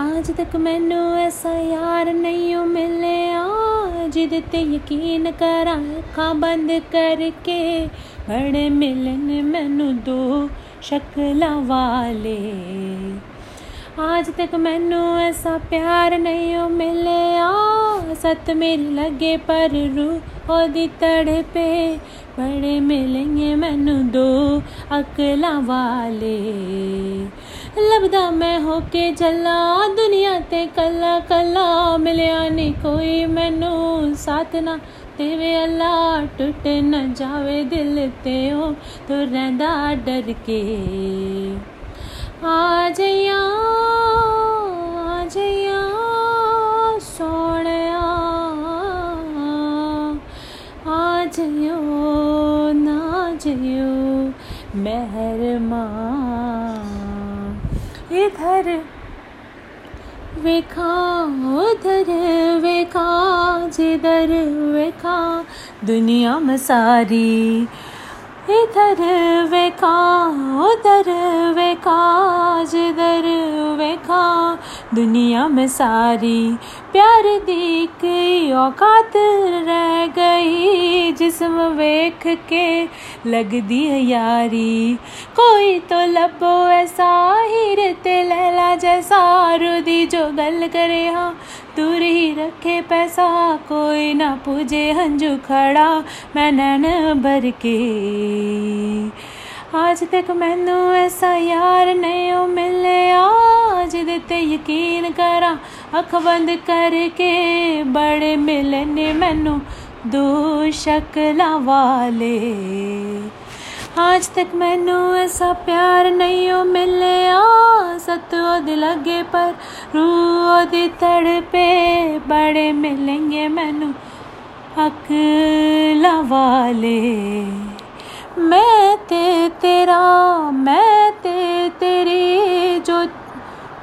ਅੱਜ ਤੱਕ ਮੈਨੂੰ ਐਸਾ ਯਾਰ ਨਹੀਂ ਮਿਲਿਆ ਜਿਹਦੇ ਤੇ ਯਕੀਨ ਕਰਾਂ ਅੱਖਾਂ ਬੰਦ ਕਰਕੇ ਬੜੇ ਮਿਲਨ ਮੈਨੂੰ ਦੋ ਸ਼ਕਲਾਂ ਵਾਲੇ आज तक मैनू ऐसा प्यार नहीं ओ मिलिया सत मेरी लगे पर रू ओदी तड़पे बड़े मिलेंगे मैनू दो अकला वाले लभदा मैं होके जला, दुनिया ते कला कला मिलिया नहीं कोई मैनू साथ ना। तेवे अल्लाह टुट न जावे दिल ते ओ, तू रहंदा डर के। आ जइया आ जइया सोहणिया आ जइयो, ना जइयो, मेहरमा। इधर वेखा धर वेखा जिधर वेखा दुनिया में सारी। इधर वेखा उधर वेखा जिधर दुनिया में सारी। प्यार दी कई औकात रह गई। जिसम वेख के लगदी है यारी। कोई तो लबो ऐसा हीर ते लैला जैसा रुदी। जो गल करे हाँ दूर ही रखे पैसा। कोई ना पूजे हंजू खड़ा मैं नैन भर के आज तक मैनू ऐसा यार नहीं मिलिया। जिदे ते यकीन करा अख बंद करके बड़े मिलने मैनू दो शक्ला वाले आज तक मैनू ऐसा प्यार नहीं मिलिया सत ओदे लगे पर रू ओदी तड़पे बड़े मिलेंगे मैनू अकला वाले मैं ते तेरा मैं ते तेरी जो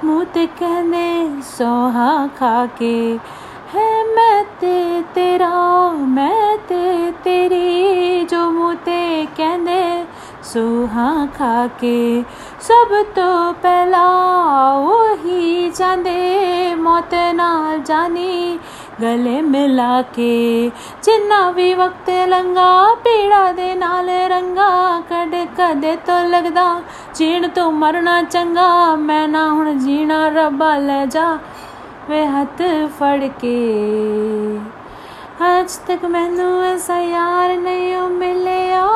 मुँह कहने सोहा खा के है मैं ते तेरा, मैं ते तेरी। जो मुँह कहने सोहा खा के सब तो पहला वो ही जाने, मौत नाल जानी। ਗਲੇ ਮਿਲਾ ਕੇ ਜਿੰਨਾ ਵੀ ਵਕਤ ਲੰਗਾ ਪੀੜਾ ਦੇ ਨਾਲ ਰੰਗਾ ਕੜ ਕਦੇ ਤੋਂ ਲੱਗਦਾ, ਜੀਣ ਤੋਂ ਮਰਨਾ ਚੰਗਾ, ਮੈਂ ਨਾ ਹੁਣ ਜੀਣਾ, ਰੱਬਾ ਲੈ ਜਾ, ਵੇ ਹੱਥ ਫੜ ਕੇ। ਅੱਜ ਤੱਕ ਮੈਨੂੰ ਐਸਾ ਯਾਰ ਨਹੀਂ ਮਿਲਿਆ,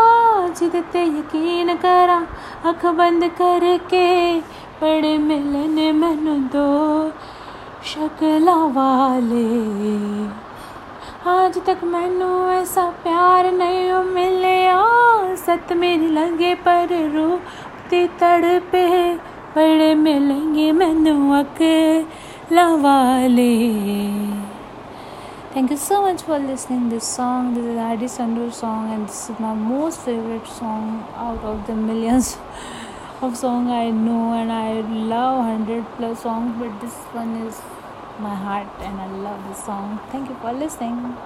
ਜਿੱਦ ਤੇ ਯਕੀਨ ਕਰਾਂ, ਅੱਖ ਬੰਦ ਕਰਕੇ, ਬੜੇ ਮਿਲਨੇ ਮੈਨੂੰ ਦੋ शक्ला वाले आज तक मैनू ऐसा प्यार नहीं मिलिया सत मेरी लगे पर रूपती तड़पे बड़े मिलेंगे मैनू अकला वाले Thank you so much for listening this song. This is Adi Sandur song and this is my most favorite song out of the millions of song I know and I love 100 plus songs but this one is my heart and I love this song. Thank you for listening.